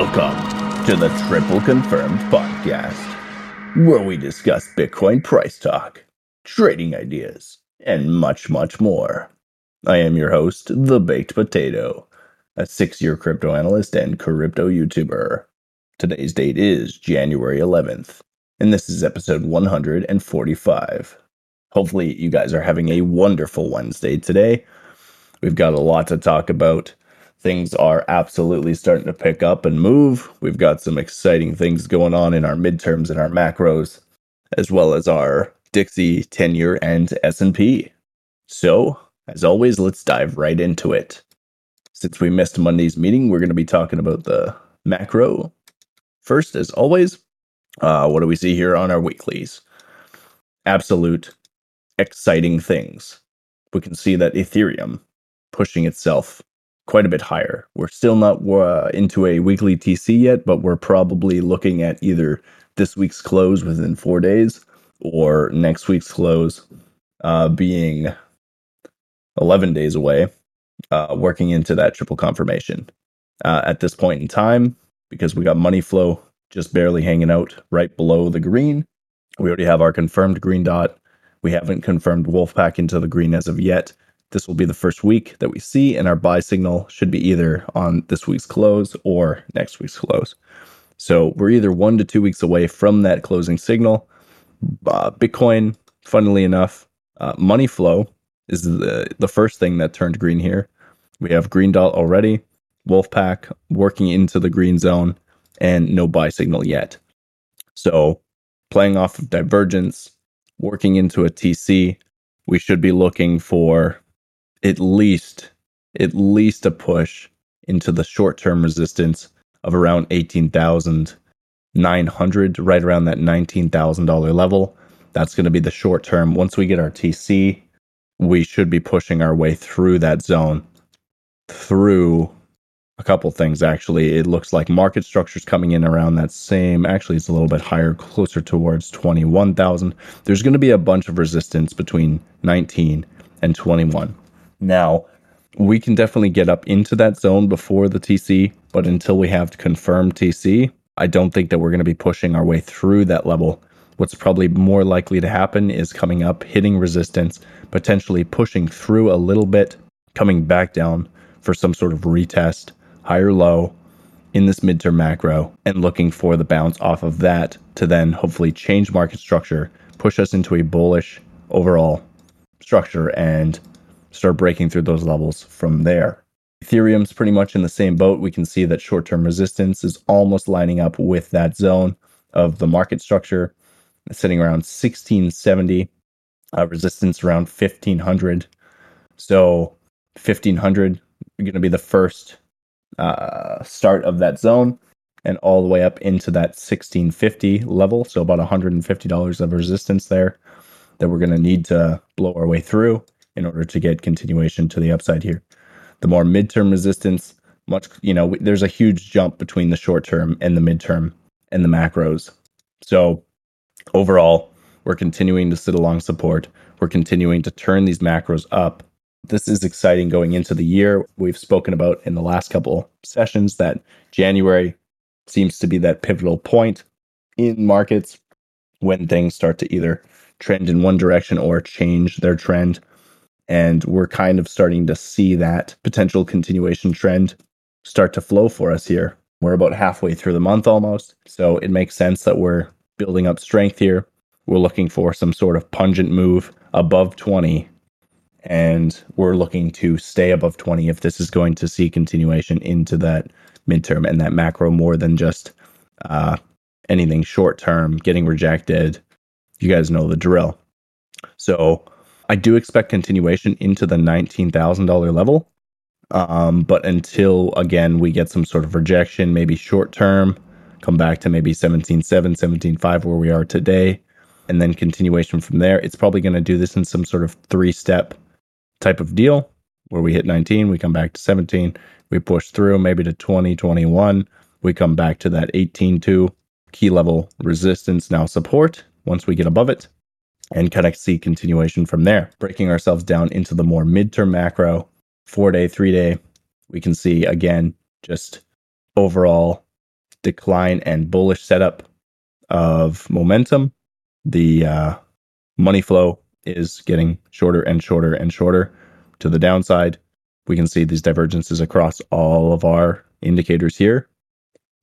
Welcome to the Triple Confirmed Podcast, where we discuss Bitcoin price talk, trading ideas, and much, much more. I am your host, The Baked Potato, a six year crypto analyst and crypto YouTuber. Today's date is January 11th, and this is episode 145. Hopefully, you guys are having a wonderful Wednesday today. We've got a lot to talk about things are absolutely starting to pick up and move. We've got some exciting things going on in our midterms and our macros, as well as our Dixie 10-year and S&P. So, as always, let's dive right into it. Since we missed Monday's meeting, we're going to be talking about the macro. First, as always, uh, what do we see here on our weeklies? Absolute exciting things. We can see that Ethereum pushing itself quite a bit higher. We're still not uh, into a weekly TC yet, but we're probably looking at either this week's close within four days or next week's close uh, being 11 days away, uh, working into that triple confirmation. Uh, at this point in time, because we got money flow just barely hanging out right below the green, we already have our confirmed green dot. We haven't confirmed Wolfpack into the green as of yet. This will be the first week that we see, and our buy signal should be either on this week's close or next week's close. So we're either one to two weeks away from that closing signal. Uh, Bitcoin, funnily enough, uh, money flow is the, the first thing that turned green here. We have green dot already, Wolfpack working into the green zone, and no buy signal yet. So playing off of divergence, working into a TC, we should be looking for at least at least a push into the short-term resistance of around 18,900 right around that $19,000 level. That's going to be the short term. Once we get our TC, we should be pushing our way through that zone through a couple things actually. It looks like market structures coming in around that same. Actually, it's a little bit higher, closer towards 21,000. There's going to be a bunch of resistance between 19 and 21. Now, we can definitely get up into that zone before the TC, but until we have confirmed TC, I don't think that we're going to be pushing our way through that level. What's probably more likely to happen is coming up, hitting resistance, potentially pushing through a little bit, coming back down for some sort of retest, higher low in this midterm macro, and looking for the bounce off of that to then hopefully change market structure, push us into a bullish overall structure, and start breaking through those levels from there. Ethereum's pretty much in the same boat. We can see that short term resistance is almost lining up with that zone of the market structure, sitting around 1670, uh, resistance around 1500. So 1500 going to be the first uh, start of that zone and all the way up into that 1650 level. So about $150 of resistance there that we're going to need to blow our way through in order to get continuation to the upside here. The more midterm resistance, much, you know, there's a huge jump between the short term and the midterm and the macros. So overall, we're continuing to sit along support. We're continuing to turn these macros up. This is exciting going into the year. We've spoken about in the last couple sessions that January seems to be that pivotal point in markets when things start to either trend in one direction or change their trend. And we're kind of starting to see that potential continuation trend start to flow for us here. We're about halfway through the month almost. So it makes sense that we're building up strength here. We're looking for some sort of pungent move above 20. And we're looking to stay above 20 if this is going to see continuation into that midterm and that macro more than just uh, anything short term getting rejected. You guys know the drill. So I do expect continuation into the $19,000 level. Um, but until again we get some sort of rejection, maybe short term, come back to maybe 17.7, 17.5 where we are today, and then continuation from there. It's probably going to do this in some sort of three step type of deal where we hit 19, we come back to 17, we push through maybe to 20, 21, we come back to that 18.2 key level resistance now support once we get above it and kind of see continuation from there. Breaking ourselves down into the more midterm macro, four day, three day, we can see again just overall decline and bullish setup of momentum, the uh, money flow is getting shorter and shorter and shorter to the downside. We can see these divergences across all of our indicators here,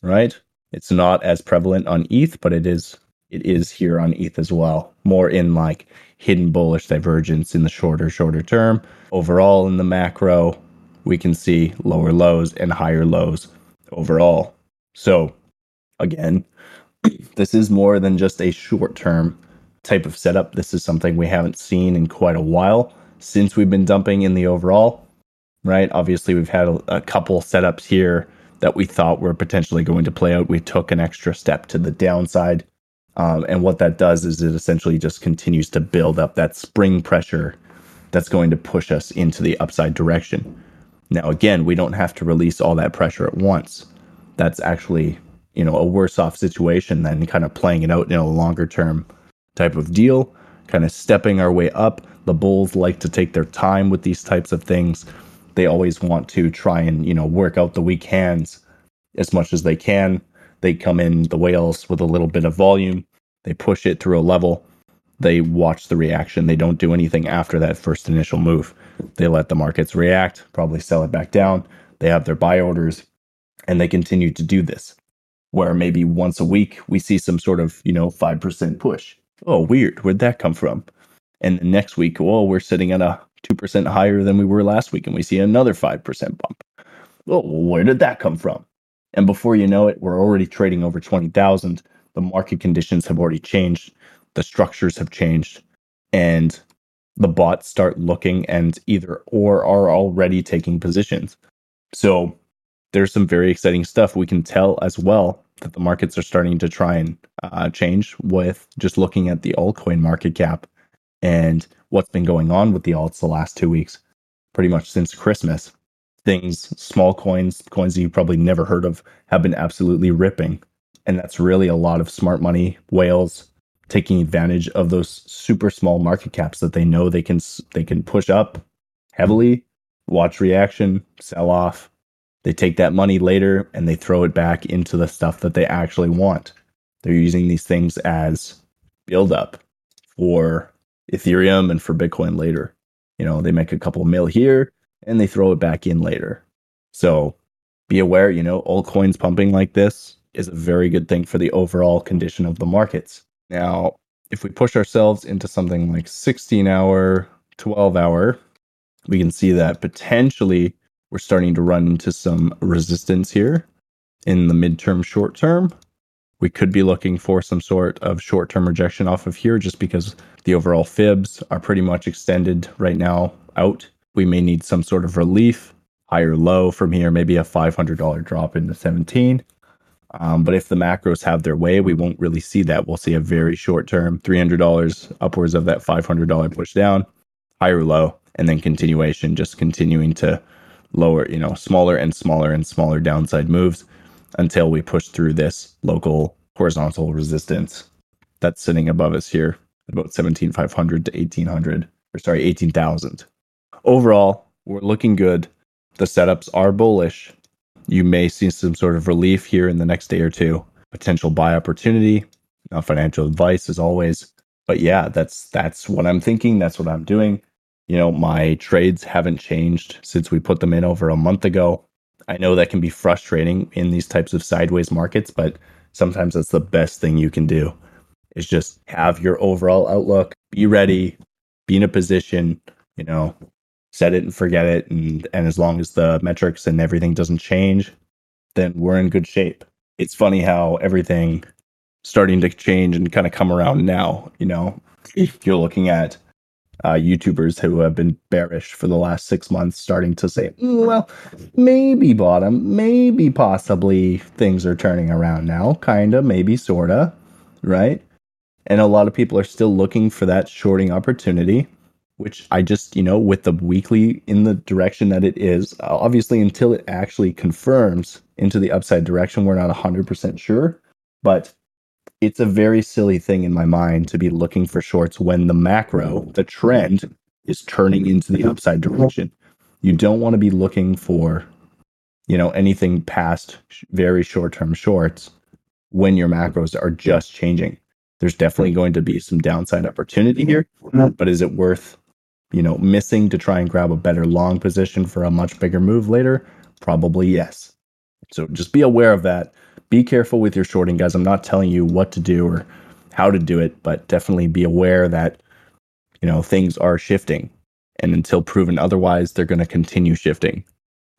right? It's not as prevalent on ETH, but it is it is here on ETH as well. More in like hidden bullish divergence in the shorter, shorter term. Overall, in the macro, we can see lower lows and higher lows overall. So, again, this is more than just a short term type of setup. This is something we haven't seen in quite a while since we've been dumping in the overall, right? Obviously, we've had a, a couple setups here that we thought were potentially going to play out. We took an extra step to the downside um, and what that does is it essentially just continues to build up that spring pressure that's going to push us into the upside direction. Now, again, we don't have to release all that pressure at once. That's actually, you know, a worse off situation than kind of playing it out in a longer term type of deal, kind of stepping our way up. The bulls like to take their time with these types of things. They always want to try and, you know, work out the weak hands as much as they can they come in the whales with a little bit of volume, they push it through a level, they watch the reaction. They don't do anything after that first initial move. They let the markets react, probably sell it back down. They have their buy orders, and they continue to do this. Where maybe once a week we see some sort of, you know, 5% push. Oh, weird. Where'd that come from? And the next week, oh, we're sitting at a 2% higher than we were last week, and we see another 5% bump. Oh, where did that come from? And before you know it, we're already trading over 20,000. The market conditions have already changed, the structures have changed, and the bots start looking and either or are already taking positions. So there's some very exciting stuff. We can tell as well that the markets are starting to try and uh, change with just looking at the altcoin market cap and what's been going on with the alts the last two weeks, pretty much since Christmas things, small coins, coins that you probably never heard of, have been absolutely ripping. And that's really a lot of smart money whales taking advantage of those super small market caps that they know they can they can push up heavily, watch reaction, sell off. They take that money later and they throw it back into the stuff that they actually want. They're using these things as build up for Ethereum and for Bitcoin later. You know, they make a couple mil here, and they throw it back in later. So be aware, you know, old altcoins pumping like this is a very good thing for the overall condition of the markets. Now, if we push ourselves into something like 16 hour, 12 hour, we can see that potentially we're starting to run into some resistance here in the midterm short term. We could be looking for some sort of short term rejection off of here just because the overall fibs are pretty much extended right now out we may need some sort of relief, higher low from here, maybe a $500 drop into 17. Um, but if the macros have their way, we won't really see that. We'll see a very short term $300 upwards of that $500 push down, higher low, and then continuation, just continuing to lower, you know, smaller and smaller and smaller downside moves until we push through this local horizontal resistance that's sitting above us here about 17,500 to 1800, or sorry, 18,000 overall, we're looking good. The setups are bullish. You may see some sort of relief here in the next day or two. Potential buy opportunity. Not financial advice as always. But yeah, that's that's what I'm thinking. That's what I'm doing. You know, my trades haven't changed since we put them in over a month ago. I know that can be frustrating in these types of sideways markets, but sometimes that's the best thing you can do is just have your overall outlook, be ready, be in a position, you know, set it and forget it and and as long as the metrics and everything doesn't change then we're in good shape. It's funny how everything starting to change and kind of come around now you know? If you're looking at uh, youtubers who have been bearish for the last six months starting to say mm, well maybe bottom maybe possibly things are turning around now kind of maybe sorta right? And a lot of people are still looking for that shorting opportunity which I just, you know, with the weekly in the direction that it is, uh, obviously until it actually confirms into the upside direction, we're not 100% sure. But it's a very silly thing in my mind to be looking for shorts when the macro, the trend, is turning into the upside direction. You don't want to be looking for you know, anything past very short term shorts when your macros are just changing. There's definitely going to be some downside opportunity here, but is it worth, you know, missing to try and grab a better long position for a much bigger move later? Probably yes. So just be aware of that. Be careful with your shorting, guys. I'm not telling you what to do or how to do it, but definitely be aware that, you know, things are shifting. And until proven otherwise, they're going to continue shifting.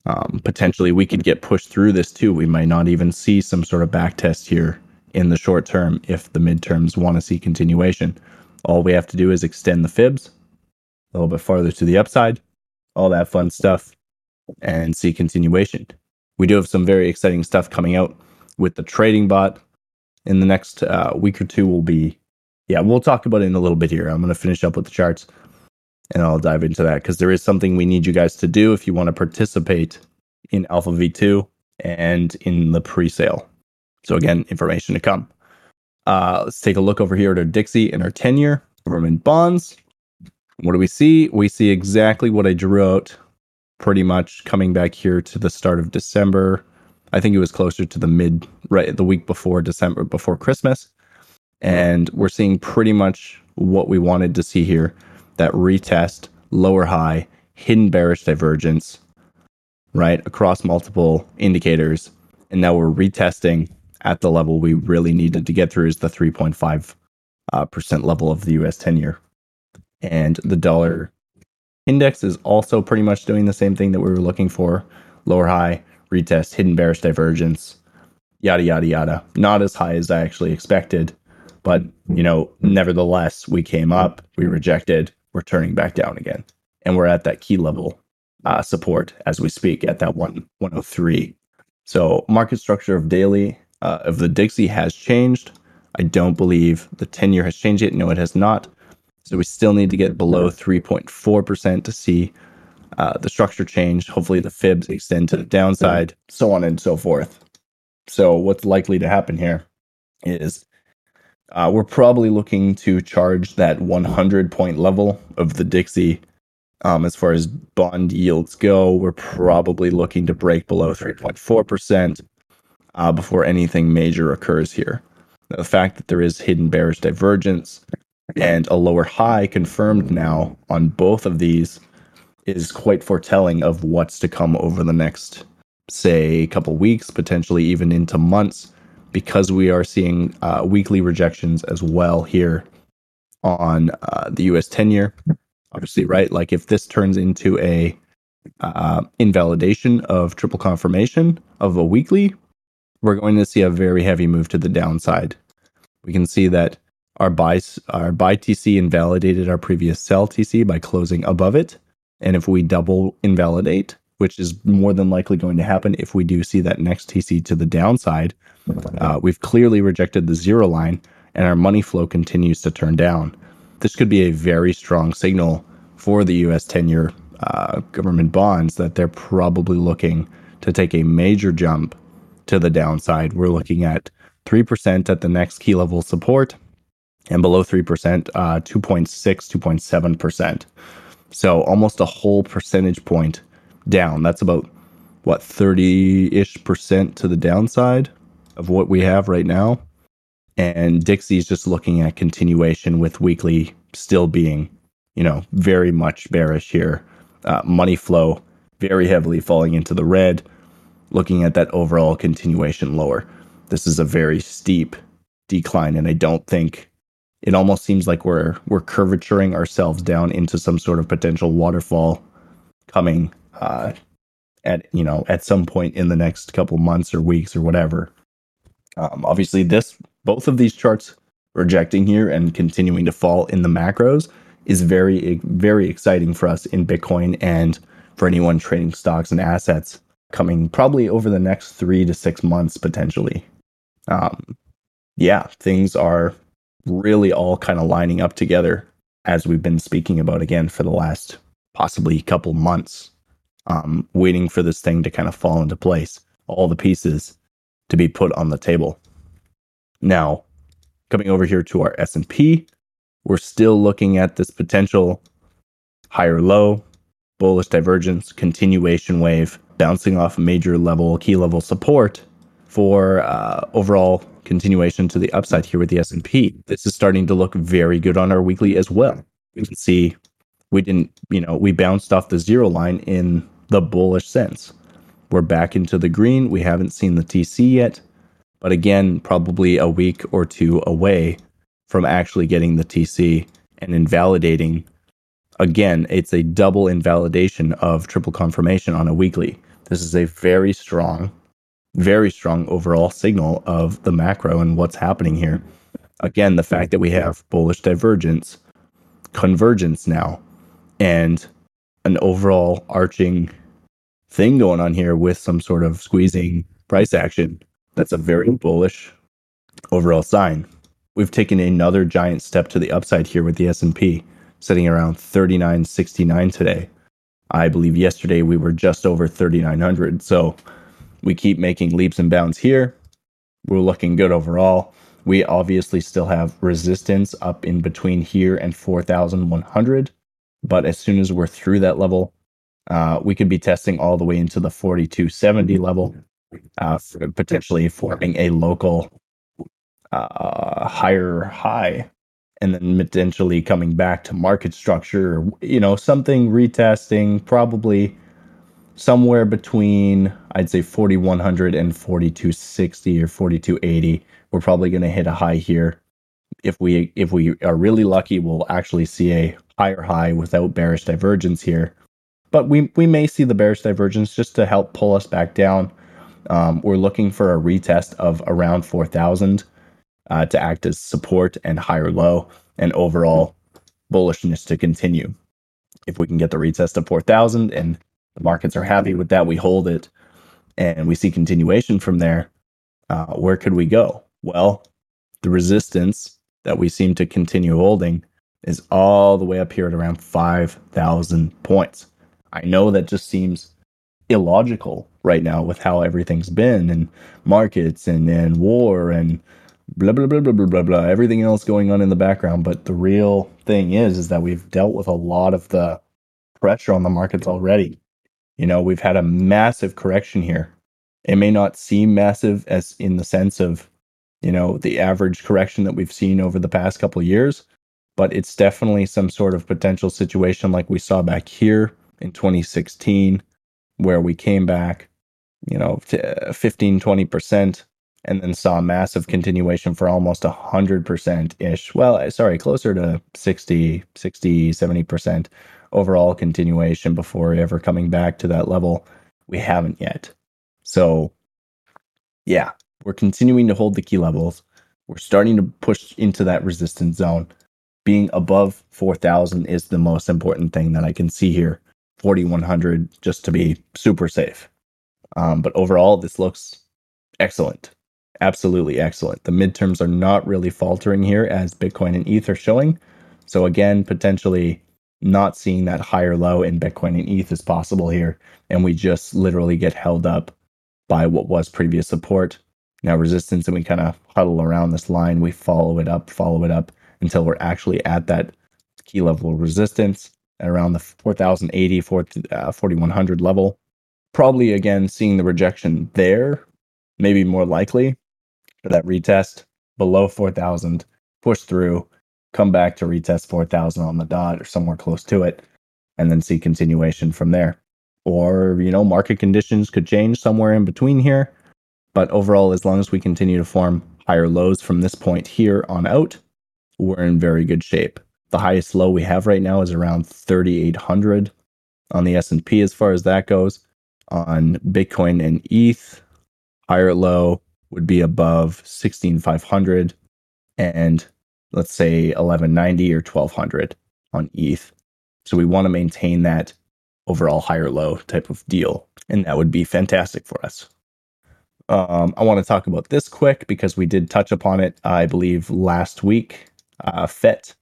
Um, potentially, we could get pushed through this too. We might not even see some sort of back test here in the short term if the midterms want to see continuation. All we have to do is extend the fibs a little bit farther to the upside, all that fun stuff, and see continuation. We do have some very exciting stuff coming out with the trading bot in the next uh, week or two. Will be, yeah, we'll talk about it in a little bit here. I'm going to finish up with the charts and I'll dive into that because there is something we need you guys to do if you want to participate in Alpha V2 and in the pre sale. So, again, information to come. Uh, let's take a look over here at our Dixie and our 10 year government bonds. What do we see? We see exactly what I drew out pretty much coming back here to the start of December. I think it was closer to the mid, right, the week before December, before Christmas. And we're seeing pretty much what we wanted to see here that retest, lower high, hidden bearish divergence, right, across multiple indicators. And now we're retesting at the level we really needed to get through is the 3.5 uh, percent level of the US 10 year. And the dollar index is also pretty much doing the same thing that we were looking for lower high, retest, hidden bearish divergence, yada, yada, yada. Not as high as I actually expected. But, you know, nevertheless, we came up, we rejected, we're turning back down again. And we're at that key level uh, support as we speak at that one 103. So market structure of daily uh, of the Dixie has changed. I don't believe the 10 year has changed yet. No, it has not. So we still need to get below 3.4% to see uh, the structure change. Hopefully the fibs extend to the downside, so on and so forth. So what's likely to happen here is uh, we're probably looking to charge that 100 point level of the Dixie. Um, as far as bond yields go, we're probably looking to break below 3.4% uh, before anything major occurs here. Now, the fact that there is hidden bearish divergence and a lower high confirmed now on both of these is quite foretelling of what's to come over the next, say, couple weeks, potentially even into months because we are seeing uh, weekly rejections as well here on uh, the US 10 year. Obviously, right? Like if this turns into a uh, invalidation of triple confirmation of a weekly, we're going to see a very heavy move to the downside. We can see that our buy our buy TC invalidated our previous sell TC by closing above it, and if we double invalidate, which is more than likely going to happen if we do see that next TC to the downside, uh, we've clearly rejected the zero line, and our money flow continues to turn down. This could be a very strong signal for the US 10 year uh, government bonds that they're probably looking to take a major jump to the downside. We're looking at 3% at the next key level support, and below 3%, uh, 2.6, 2.7%. So almost a whole percentage point down. That's about what 30 ish percent to the downside of what we have right now. And Dixie's just looking at continuation with weekly still being, you know, very much bearish here. Uh, money flow very heavily falling into the red, looking at that overall continuation lower. This is a very steep decline, and I don't think it almost seems like we're we're curvaturing ourselves down into some sort of potential waterfall coming uh, at you know at some point in the next couple months or weeks or whatever. Um, obviously, this both of these charts rejecting here and continuing to fall in the macros is very very exciting for us in Bitcoin and for anyone trading stocks and assets coming probably over the next three to six months potentially. Um, yeah, things are really all kind of lining up together as we've been speaking about again for the last possibly couple months, um, waiting for this thing to kind of fall into place. All the pieces to be put on the table. Now, coming over here to our S&P, we're still looking at this potential higher low, bullish divergence, continuation wave bouncing off major level, key level support for uh, overall continuation to the upside here with the S&P. This is starting to look very good on our weekly as well. We can see we didn't, you know, we bounced off the zero line in the bullish sense. We're back into the green. We haven't seen the TC yet, but again, probably a week or two away from actually getting the TC and invalidating. Again, it's a double invalidation of triple confirmation on a weekly. This is a very strong, very strong overall signal of the macro and what's happening here. Again, the fact that we have bullish divergence, convergence now, and an overall arching thing going on here with some sort of squeezing price action. That's a very bullish overall sign. We've taken another giant step to the upside here with the S&P, sitting around 3969 today. I believe yesterday we were just over 3900. So we keep making leaps and bounds here. We're looking good overall. We obviously still have resistance up in between here and 4100, but as soon as we're through that level, uh, we could be testing all the way into the 4270 level, uh, potentially forming a local uh, higher high and then potentially coming back to market structure, you know, something retesting probably somewhere between I'd say 4100 and 4260 or 4280. We're probably going to hit a high here. If we if we are really lucky, we'll actually see a higher high without bearish divergence here. But we we may see the bearish divergence just to help pull us back down. Um, we're looking for a retest of around 4000 uh, to act as support and higher low and overall bullishness to continue. If we can get the retest of 4,000 and the markets are happy with that, we hold it and we see continuation from there. Uh, where could we go? Well, the resistance that we seem to continue holding is all the way up here at around 5,000 points. I know that just seems illogical right now with how everything's been and markets and, and war and blah blah blah blah blah blah blah everything else going on in the background but the real thing is is that we've dealt with a lot of the pressure on the markets already you know we've had a massive correction here it may not seem massive as in the sense of you know the average correction that we've seen over the past couple of years but it's definitely some sort of potential situation like we saw back here in 2016 where we came back you know 15 20% and then saw a massive continuation for almost 100% ish. Well, uh, sorry, closer to 60, 60, 70% overall continuation before ever coming back to that level. We haven't yet. So, yeah, we're continuing to hold the key levels. We're starting to push into that resistance zone. Being above 4,000 is the most important thing that I can see here. 4,100 just to be super safe. Um, but overall, this looks excellent absolutely excellent. The midterms are not really faltering here as Bitcoin and ETH are showing. So again, potentially not seeing that higher low in Bitcoin and ETH is possible here. And we just literally get held up by what was previous support. Now resistance, and we kind of huddle around this line. We follow it up, follow it up until we're actually at that key level of resistance around the 4080, 4100 uh, level. Probably again seeing the rejection there, maybe more likely for that retest below 4,000, push through, come back to retest 4,000 on the dot or somewhere close to it, and then see continuation from there. Or, you know, market conditions could change somewhere in between here. But overall, as long as we continue to form higher lows from this point here on out, we're in very good shape. The highest low we have right now is around 3,800 on the S&P as far as that goes. On Bitcoin and ETH, higher low would be above 16500 and let's say 1190 or 1200 on ETH. So we want to maintain that overall higher low type of deal. And that would be fantastic for us. Um, I want to talk about this quick because we did touch upon it, I believe, last week. Uh, FET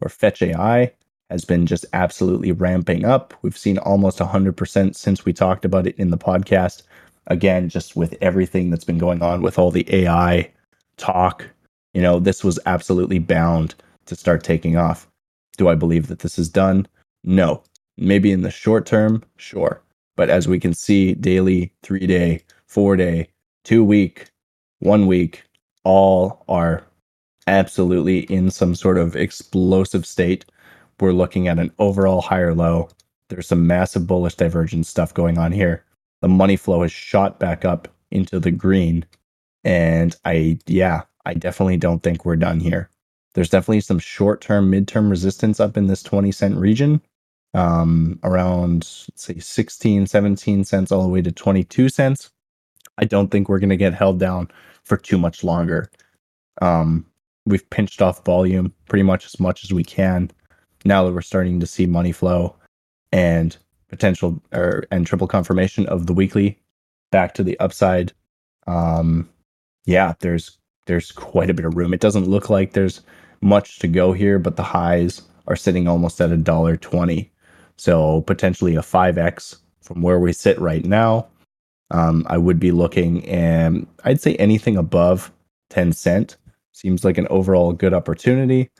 or Fetch AI has been just absolutely ramping up. We've seen almost 100% since we talked about it in the podcast again, just with everything that's been going on with all the AI talk, you know, this was absolutely bound to start taking off. Do I believe that this is done? No. Maybe in the short term, sure. But as we can see, daily, three day, four day, two week, one week, all are absolutely in some sort of explosive state. We're looking at an overall higher low. There's some massive bullish divergence stuff going on here. The money flow has shot back up into the green. And I, yeah, I definitely don't think we're done here. There's definitely some short term, mid term resistance up in this 20 cent region, um, around, say, 16, 17 cents all the way to 22 cents. I don't think we're going to get held down for too much longer. Um, we've pinched off volume pretty much as much as we can now that we're starting to see money flow and potential or and triple confirmation of the weekly back to the upside. Um, yeah, there's there's quite a bit of room. It doesn't look like there's much to go here, but the highs are sitting almost at a dollar twenty, so potentially a five x from where we sit right now. Um, I would be looking, and I'd say anything above ten cent seems like an overall good opportunity.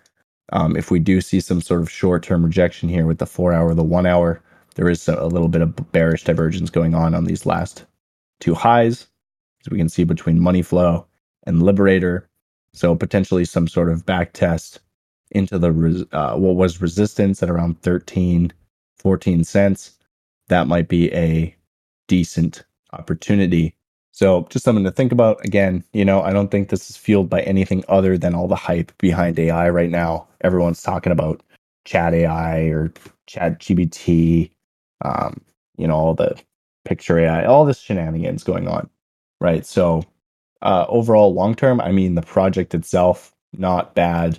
Um, if we do see some sort of short term rejection here with the four hour, the one hour, there is a little bit of bearish divergence going on on these last two highs, as we can see between money flow and liberator. So potentially some sort of back test into the uh, what was resistance at around 13, 14 cents. That might be a decent opportunity so just something to think about. Again, you know, I don't think this is fueled by anything other than all the hype behind AI right now. Everyone's talking about chat AI or chat GBT, um, you know, all the picture AI, all this shenanigans going on. Right. So uh, overall long term, I mean the project itself, not bad.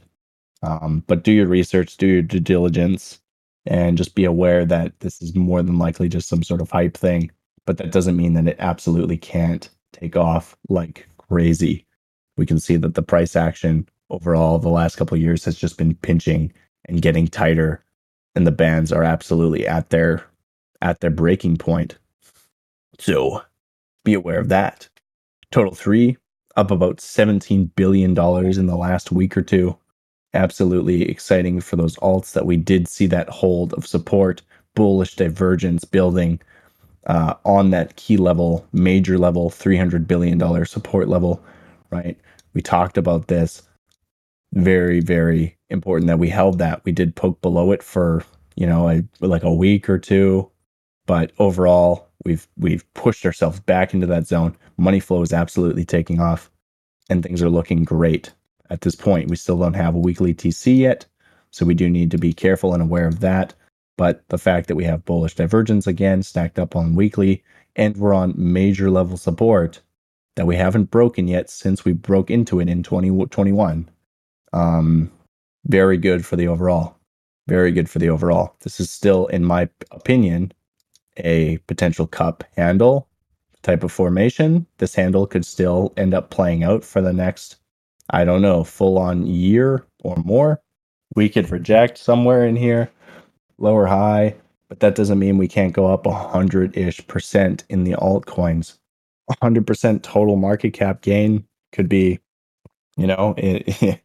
Um, but do your research, do your due diligence, and just be aware that this is more than likely just some sort of hype thing but that doesn't mean that it absolutely can't take off like crazy. We can see that the price action overall the last couple of years has just been pinching and getting tighter and the bands are absolutely at their at their breaking point. So be aware of that. Total 3 up about 17 billion dollars in the last week or two. Absolutely exciting for those alts that we did see that hold of support, bullish divergence building uh, on that key level, major level, $300 billion support level, right? We talked about this. Very, very important that we held that. We did poke below it for, you know, a, like a week or two, but overall, we've we've pushed ourselves back into that zone. Money flow is absolutely taking off, and things are looking great at this point. We still don't have a weekly TC yet, so we do need to be careful and aware of that. But the fact that we have bullish divergence again stacked up on weekly and we're on major level support that we haven't broken yet since we broke into it in 2021. Um, very good for the overall. Very good for the overall. This is still, in my opinion, a potential cup handle type of formation. This handle could still end up playing out for the next, I don't know, full on year or more. We could reject somewhere in here lower high, but that doesn't mean we can't go up a hundred ish percent in the altcoins. A hundred percent total market cap gain could be, you know, it,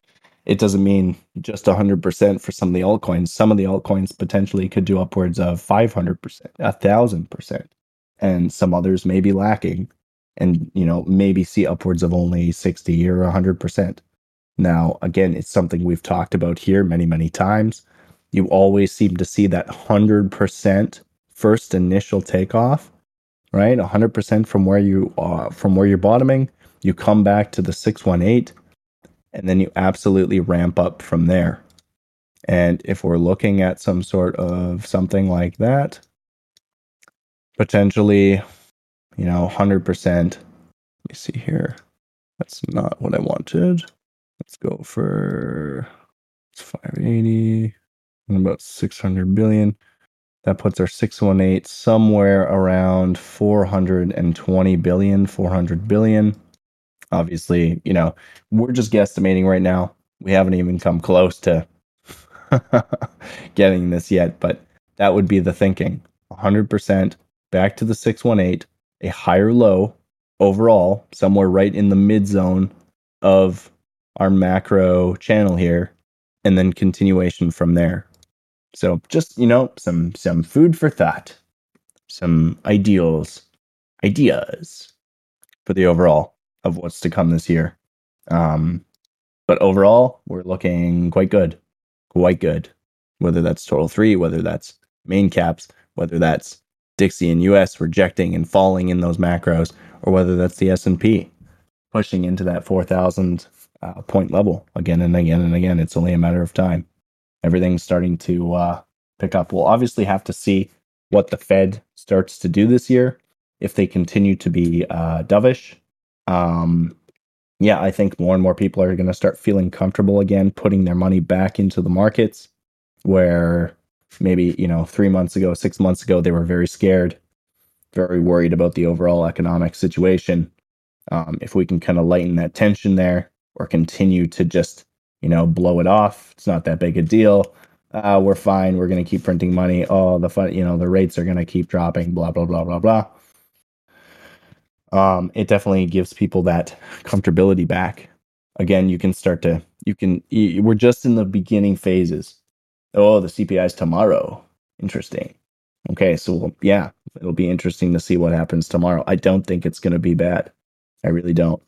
it doesn't mean just hundred percent for some of the altcoins. Some of the altcoins potentially could do upwards of five hundred percent, a thousand percent, and some others may be lacking, and you know maybe see upwards of only sixty or hundred percent. Now, again, it's something we've talked about here many, many times you always seem to see that 100% first initial takeoff, right? 100% from where you are, from where you're bottoming, you come back to the 618 and then you absolutely ramp up from there. And if we're looking at some sort of something like that, potentially, you know, 100%. Let me see here. That's not what I wanted. Let's go for 580 and about 600 billion. That puts our 618 somewhere around 420 billion, 400 billion. Obviously, you know, we're just guesstimating right now. We haven't even come close to getting this yet, but that would be the thinking. 100% back to the 618, a higher low overall, somewhere right in the mid zone of our macro channel here, and then continuation from there. So just, you know, some some food for thought. some ideals, ideas for the overall of what's to come this year. Um, but overall, we're looking quite good, quite good. Whether that's total three, whether that's main caps, whether that's Dixie and US rejecting and falling in those macros, or whether that's the S and P pushing into that 4,000 uh, point level again and again and again. It's only a matter of time. Everything's starting to uh, pick up. We'll obviously have to see what the Fed starts to do this year. If they continue to be uh, dovish, um, yeah, I think more and more people are going to start feeling comfortable again, putting their money back into the markets where maybe, you know, three months ago, six months ago, they were very scared, very worried about the overall economic situation. Um, if we can kind of lighten that tension there or continue to just, you know, blow it off, it's not that big a deal. Uh, we're fine. We're going to keep printing money. Oh, the fun, you know, the rates are going to keep dropping, blah, blah, blah, blah, blah. Um, it definitely gives people that comfortability back. Again, you can start to, you can, you, we're just in the beginning phases. Oh, the CPI is tomorrow. Interesting. Okay, so yeah, it'll be interesting to see what happens tomorrow. I don't think it's going to be bad. I really don't.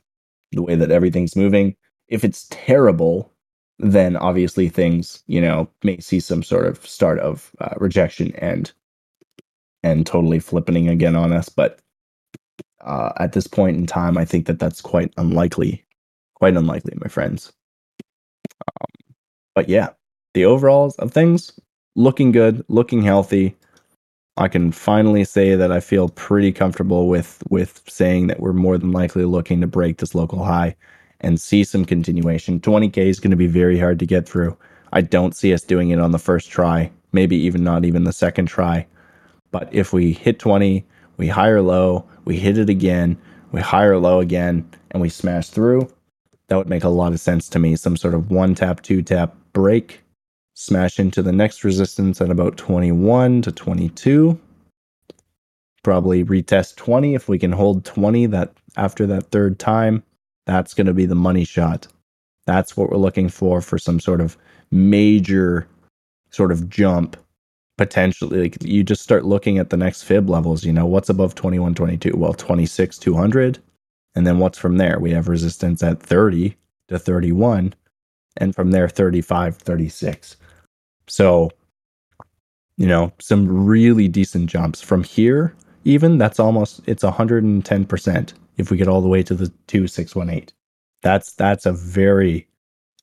The way that everything's moving. If it's terrible, then obviously things, you know, may see some sort of start of uh, rejection and and totally flipping again on us. But uh, at this point in time, I think that that's quite unlikely. Quite unlikely, my friends. Um, but yeah, the overalls of things looking good, looking healthy. I can finally say that I feel pretty comfortable with with saying that we're more than likely looking to break this local high and see some continuation. 20k is going to be very hard to get through. I don't see us doing it on the first try, maybe even not even the second try. But if we hit 20, we higher low, we hit it again, we higher low again, and we smash through, that would make a lot of sense to me. Some sort of one tap, two tap break smash into the next resistance at about 21 to 22 probably retest 20 if we can hold 20 that after that third time that's going to be the money shot. That's what we're looking for for some sort of major sort of jump potentially like you just start looking at the next fib levels you know what's above 21 22 well 26 200 and then what's from there we have resistance at 30 to 31 and from there 35 36 so, you know, some really decent jumps from here. Even that's almost it's 110% if we get all the way to the 2618. That's that's a very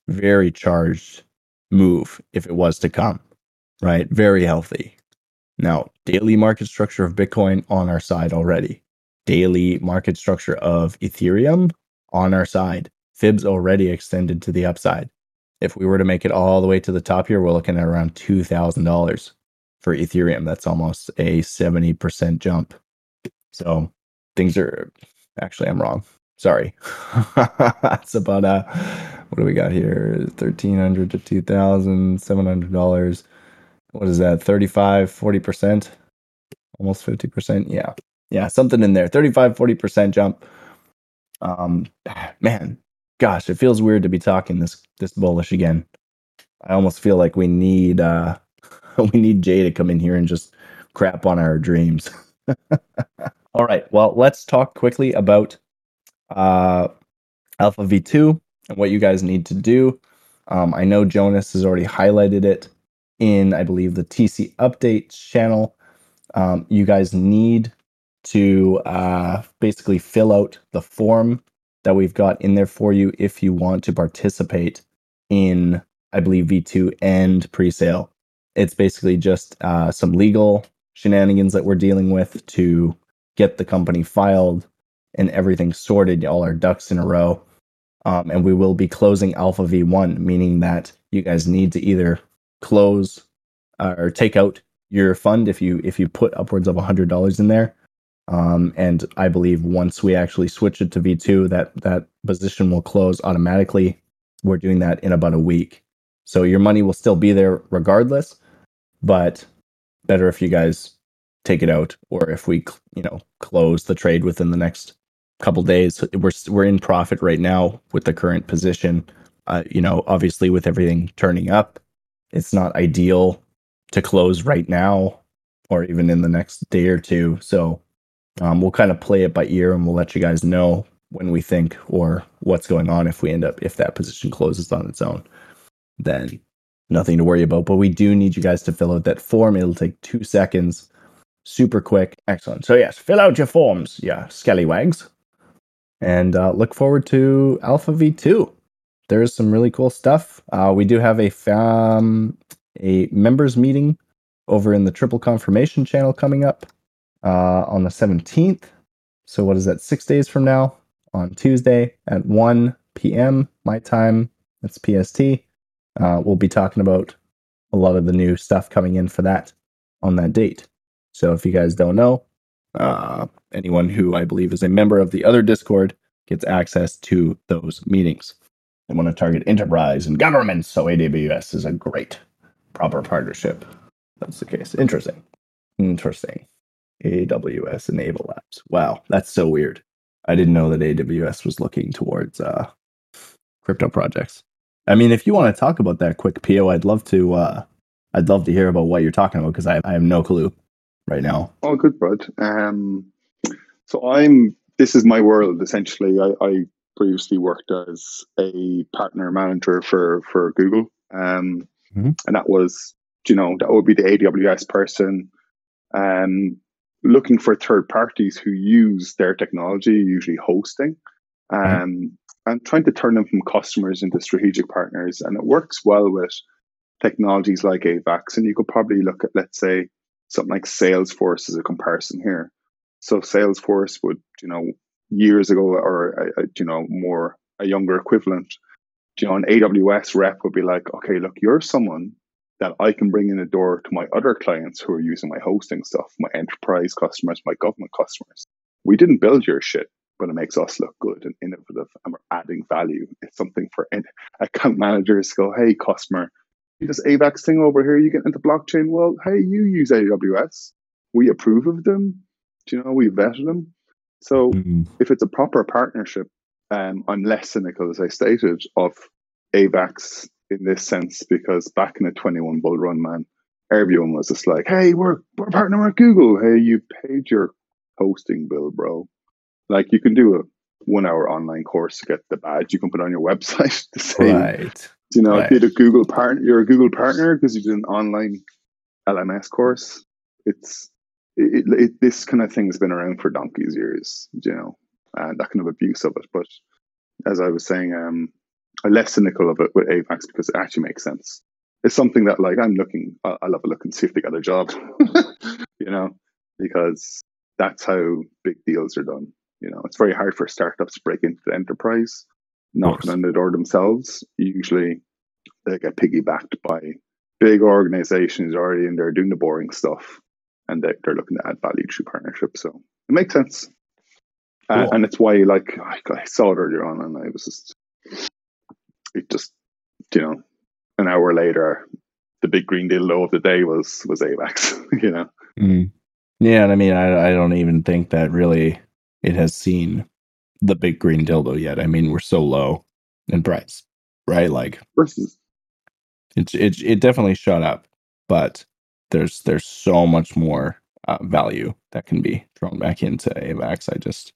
very charged move if it was to come right? Very healthy. Now, daily market structure of Bitcoin on our side already. Daily market structure of Ethereum on our side. Fibs already extended to the upside. If we were to make it all the way to the top here, we're looking at around $2,000 for Ethereum. That's almost a 70% jump. So things are actually, I'm wrong. Sorry. That's about, a, what do we got here? $1,300 to $2,700. What is that? 35, 40%? Almost 50%. Yeah. Yeah, something in there. 35, 40% jump. Um man, gosh, it feels weird to be talking this this bullish again. I almost feel like we need uh we need Jay to come in here and just crap on our dreams. All right. Well, let's talk quickly about uh Alpha V2 and what you guys need to do. Um, I know Jonas has already highlighted it in, I believe, the TC update channel. Um, you guys need to uh, basically fill out the form that we've got in there for you if you want to participate in, I believe, V2 and pre-sale. It's basically just uh, some legal shenanigans that we're dealing with to get the company filed and everything sorted, all our ducks in a row. Um, and we will be closing Alpha V1, meaning that you guys need to either close uh, or take out your fund if you if you put upwards of $100 in there um, and I believe once we actually switch it to V2, that that position will close automatically. We're doing that in about a week. So your money will still be there regardless, but better if you guys take it out or if we, you know, close the trade within the next couple days. We're we're in profit right now with the current position. Uh, you know, obviously with everything turning up, it's not ideal to close right now or even in the next day or two. So um, we'll kind of play it by ear and we'll let you guys know when we think or what's going on if we end up if that position closes on its own. Then nothing to worry about. But we do need you guys to fill out that form. It'll take two seconds, super quick. Excellent. So yes, fill out your forms, yeah, scallywags, and uh, look forward to Alpha V2. There is some really cool stuff. Uh, we do have a a members meeting over in the triple confirmation channel coming up uh, on the 17th. So, what is that? Six days from now on Tuesday at 1 p.m. my time. That's PST. Uh, we'll be talking about a lot of the new stuff coming in for that on that date. So, if you guys don't know, uh, anyone who I believe is a member of the other Discord gets access to those meetings. They want to target enterprise and government, so AWS is a great proper partnership. That's the case. Interesting. Interesting. AWS Enable Labs. Wow, that's so weird. I didn't know that AWS was looking towards uh, crypto projects. I mean, if you want to talk about that quick, Pio, I'd love to. Uh, I'd love to hear about what you're talking about because I, I have no clue right now. Oh, good, bud. Um, so I'm. This is my world essentially. I, I previously worked as a partner manager for for Google, um, mm-hmm. and that was you know that would be the AWS person. Um, looking for third parties who use their technology, usually hosting, mm-hmm. um, mm and trying to turn them from customers into strategic partners. And it works well with technologies like AVAX. And you could probably look at, let's say, something like Salesforce as a comparison here. So Salesforce would, you know, years ago, or uh, you know, more a younger equivalent, you know, an AWS rep would be like, okay, look, you're someone that I can bring in the door to my other clients who are using my hosting stuff, my enterprise customers, my government customers. We didn't build your shit, but it makes us look good and innovative and we're adding value. It's something for account managers to go, hey, customer, this AVAX thing over here, you get into blockchain. Well, hey, you use AWS. We approve of them. Do you know, we vetted them. So mm-hmm. if it's a proper partnership, um, I'm less cynical, as I stated, of AVAX in this sense because back in the 21 bull run, man, everyone was just like, hey, we're, we're partnering with Google. Hey, you paid your hosting bill, bro. Like you can do a one hour online course to get the badge you can put on your website to say, right. you know, right. did a Google partner, you're a Google partner because you did an online LMS course. It's, it, it, this kind of thing has been around for donkey's years, you know, and that kind of abuse of it. But as I was saying, um, I'm less cynical of it with AVAX because it actually makes sense. It's something that like I'm looking, I'll, I'll have a look and see if they got a job, you know, because that's how big deals are done. You know, it's very hard for startups to break into the enterprise, knocking on the door themselves. Usually they get piggybacked by big organizations already in there doing the boring stuff and they, are looking to add value through partnership. So it makes sense. Uh, cool. Uh, and it's why, like, I, saw it earlier on and I was just it just you know an hour later the big green deal dildo of the day was was AVAX, you know. Mm. Yeah, and I mean, I I don't even think that really it has seen the big green dildo yet. I mean, we're so low in price, right? Like, Versus. it's it it definitely shot up, but there's there's so much more uh, value that can be thrown back into AVAX. I just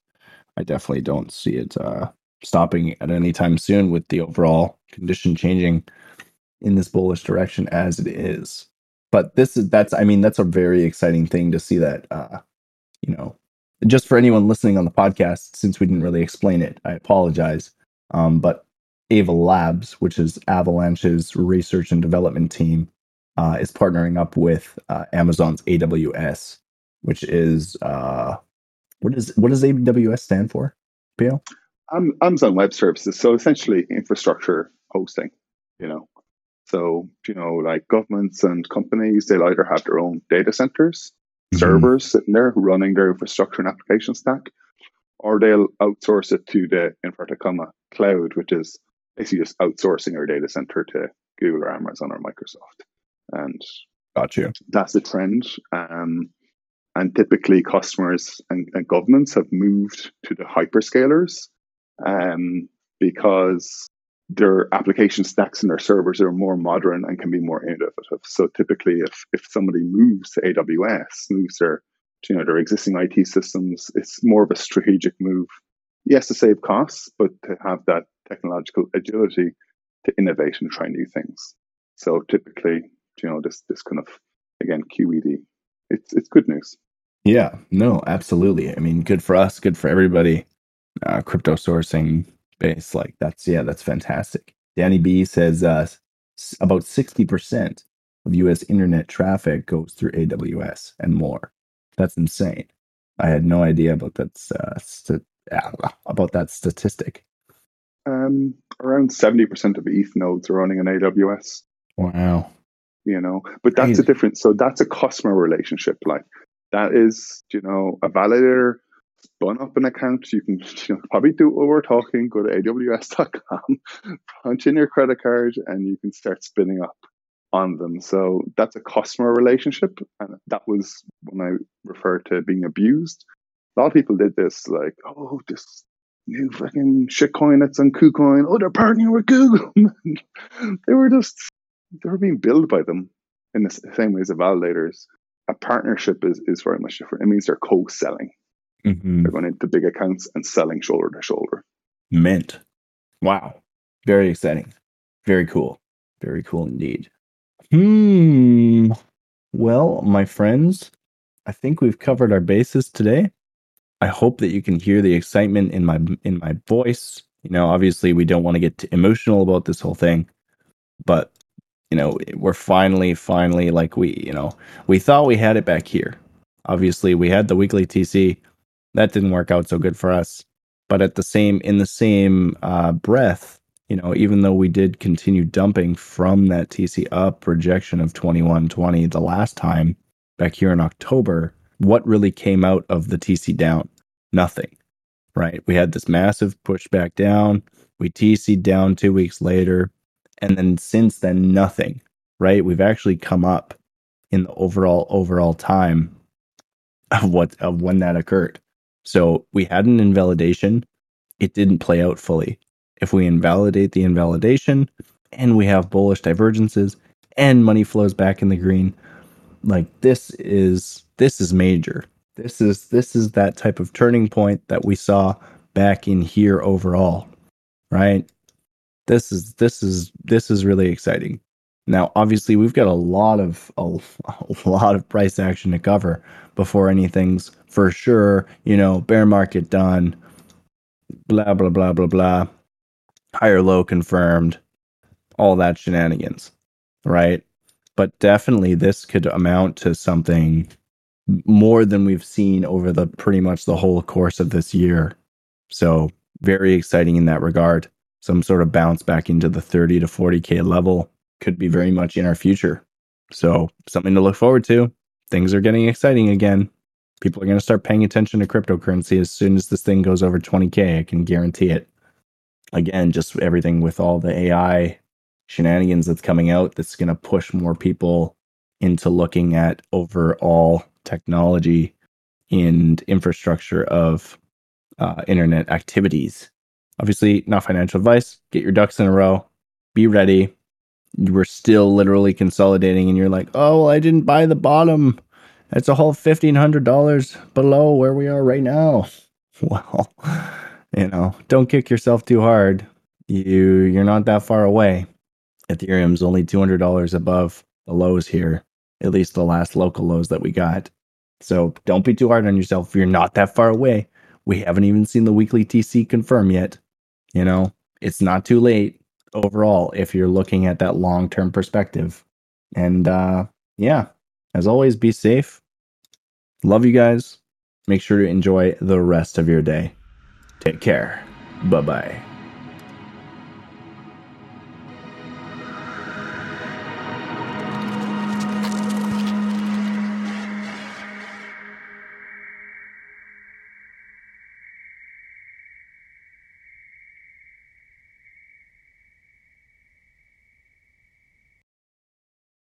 I definitely don't see it uh, stopping at any time soon with the overall condition changing in this bullish direction as it is. But this is that's I mean that's a very exciting thing to see that uh you know just for anyone listening on the podcast since we didn't really explain it I apologize um but Ava Labs which is Avalanche's research and development team uh, is partnering up with uh, Amazon's AWS which is uh what is what does AWS stand for? Pio? Amazon Web Services. So essentially, infrastructure hosting. You know, so you know, like governments and companies, they'll either have their own data centers, mm-hmm. servers sitting there running their infrastructure and application stack, or they'll outsource it to the inverted comma cloud, which is basically just outsourcing our data center to Google or Amazon or Microsoft. And got you. That's the trend. Um, and typically, customers and, and governments have moved to the hyperscalers um, because their application stacks and their servers are more modern and can be more innovative. So typically, if if somebody moves to AWS, moves their you know their existing IT systems, it's more of a strategic move. Yes, to save costs, but to have that technological agility to innovate and try new things. So typically, you know, this this kind of again QED, it's it's good news. Yeah, no, absolutely. I mean, good for us, good for everybody. Uh, crypto sourcing base, like that's yeah, that's fantastic. Danny B says uh, about sixty percent of U.S. internet traffic goes through AWS and more. That's insane. I had no idea about that uh, st- about that statistic. Um, around seventy percent of ETH nodes are running on AWS. Wow. You know, but that's Crazy. a different. So that's a customer relationship. Like that is, you know, a validator spun up an account. You can you know, probably do what we're talking. Go to aws.com, punch in your credit card, and you can start spinning up on them. So that's a customer relationship. And that was when I referred to being abused. A lot of people did this, like, oh, this new fucking shitcoin that's on KuCoin. Oh, they're partnering with Google. they were just, they were being billed by them in the same way as the validators. A partnership is, is very much different. It means they're co-selling. Mm-hmm. They're going into big accounts and selling shoulder to shoulder. Mint. Wow. Very exciting. Very cool. Very cool indeed. Hmm. Well, my friends, I think we've covered our bases today. I hope that you can hear the excitement in my in my voice. You know, obviously we don't want to get emotional about this whole thing, but you know, we're finally finally like we, you know, we thought we had it back here. Obviously, we had the weekly TC. That didn't work out so good for us. But at the same in the same uh, breath, you know, even though we did continue dumping from that TC up projection of 2120 the last time back here in October, what really came out of the TC down? Nothing, right? We had this massive push back down. We TC down two weeks later. And then since then, nothing, right? We've actually come up in the overall, overall time of what, of when that occurred. So we had an invalidation. It didn't play out fully. If we invalidate the invalidation and we have bullish divergences and money flows back in the green, like this is this is major. This is this is that type of turning point that we saw back in here overall, right? This is this is this is really exciting. Now, obviously, we've got a lot of a, a lot of price action to cover before anything's for sure, you know, bear market done, blah blah blah blah blah, higher low confirmed, all that shenanigans, right? But definitely, this could amount to something more than we've seen over the pretty much the whole course of this year. So, very exciting in that regard. Some sort of bounce back into the 30 to 40K level could be very much in our future. So, something to look forward to. Things are getting exciting again. People are going to start paying attention to cryptocurrency as soon as this thing goes over 20K. I can guarantee it. Again, just everything with all the AI shenanigans that's coming out that's going to push more people into looking at overall technology and infrastructure of uh, internet activities. Obviously, not financial advice. Get your ducks in a row. Be ready. You were still literally consolidating, and you're like, oh, well, I didn't buy the bottom. It's a whole $1,500 below where we are right now. Well, you know, don't kick yourself too hard. You you're not that far away. Ethereum's only $200 above the lows here, at least the last local lows that we got. So don't be too hard on yourself. You're not that far away. We haven't even seen the weekly TC confirm yet. You know, it's not too late overall if you're looking at that long term perspective. And uh, yeah, as always, be safe. Love you guys. Make sure to enjoy the rest of your day. Take care. Bye bye.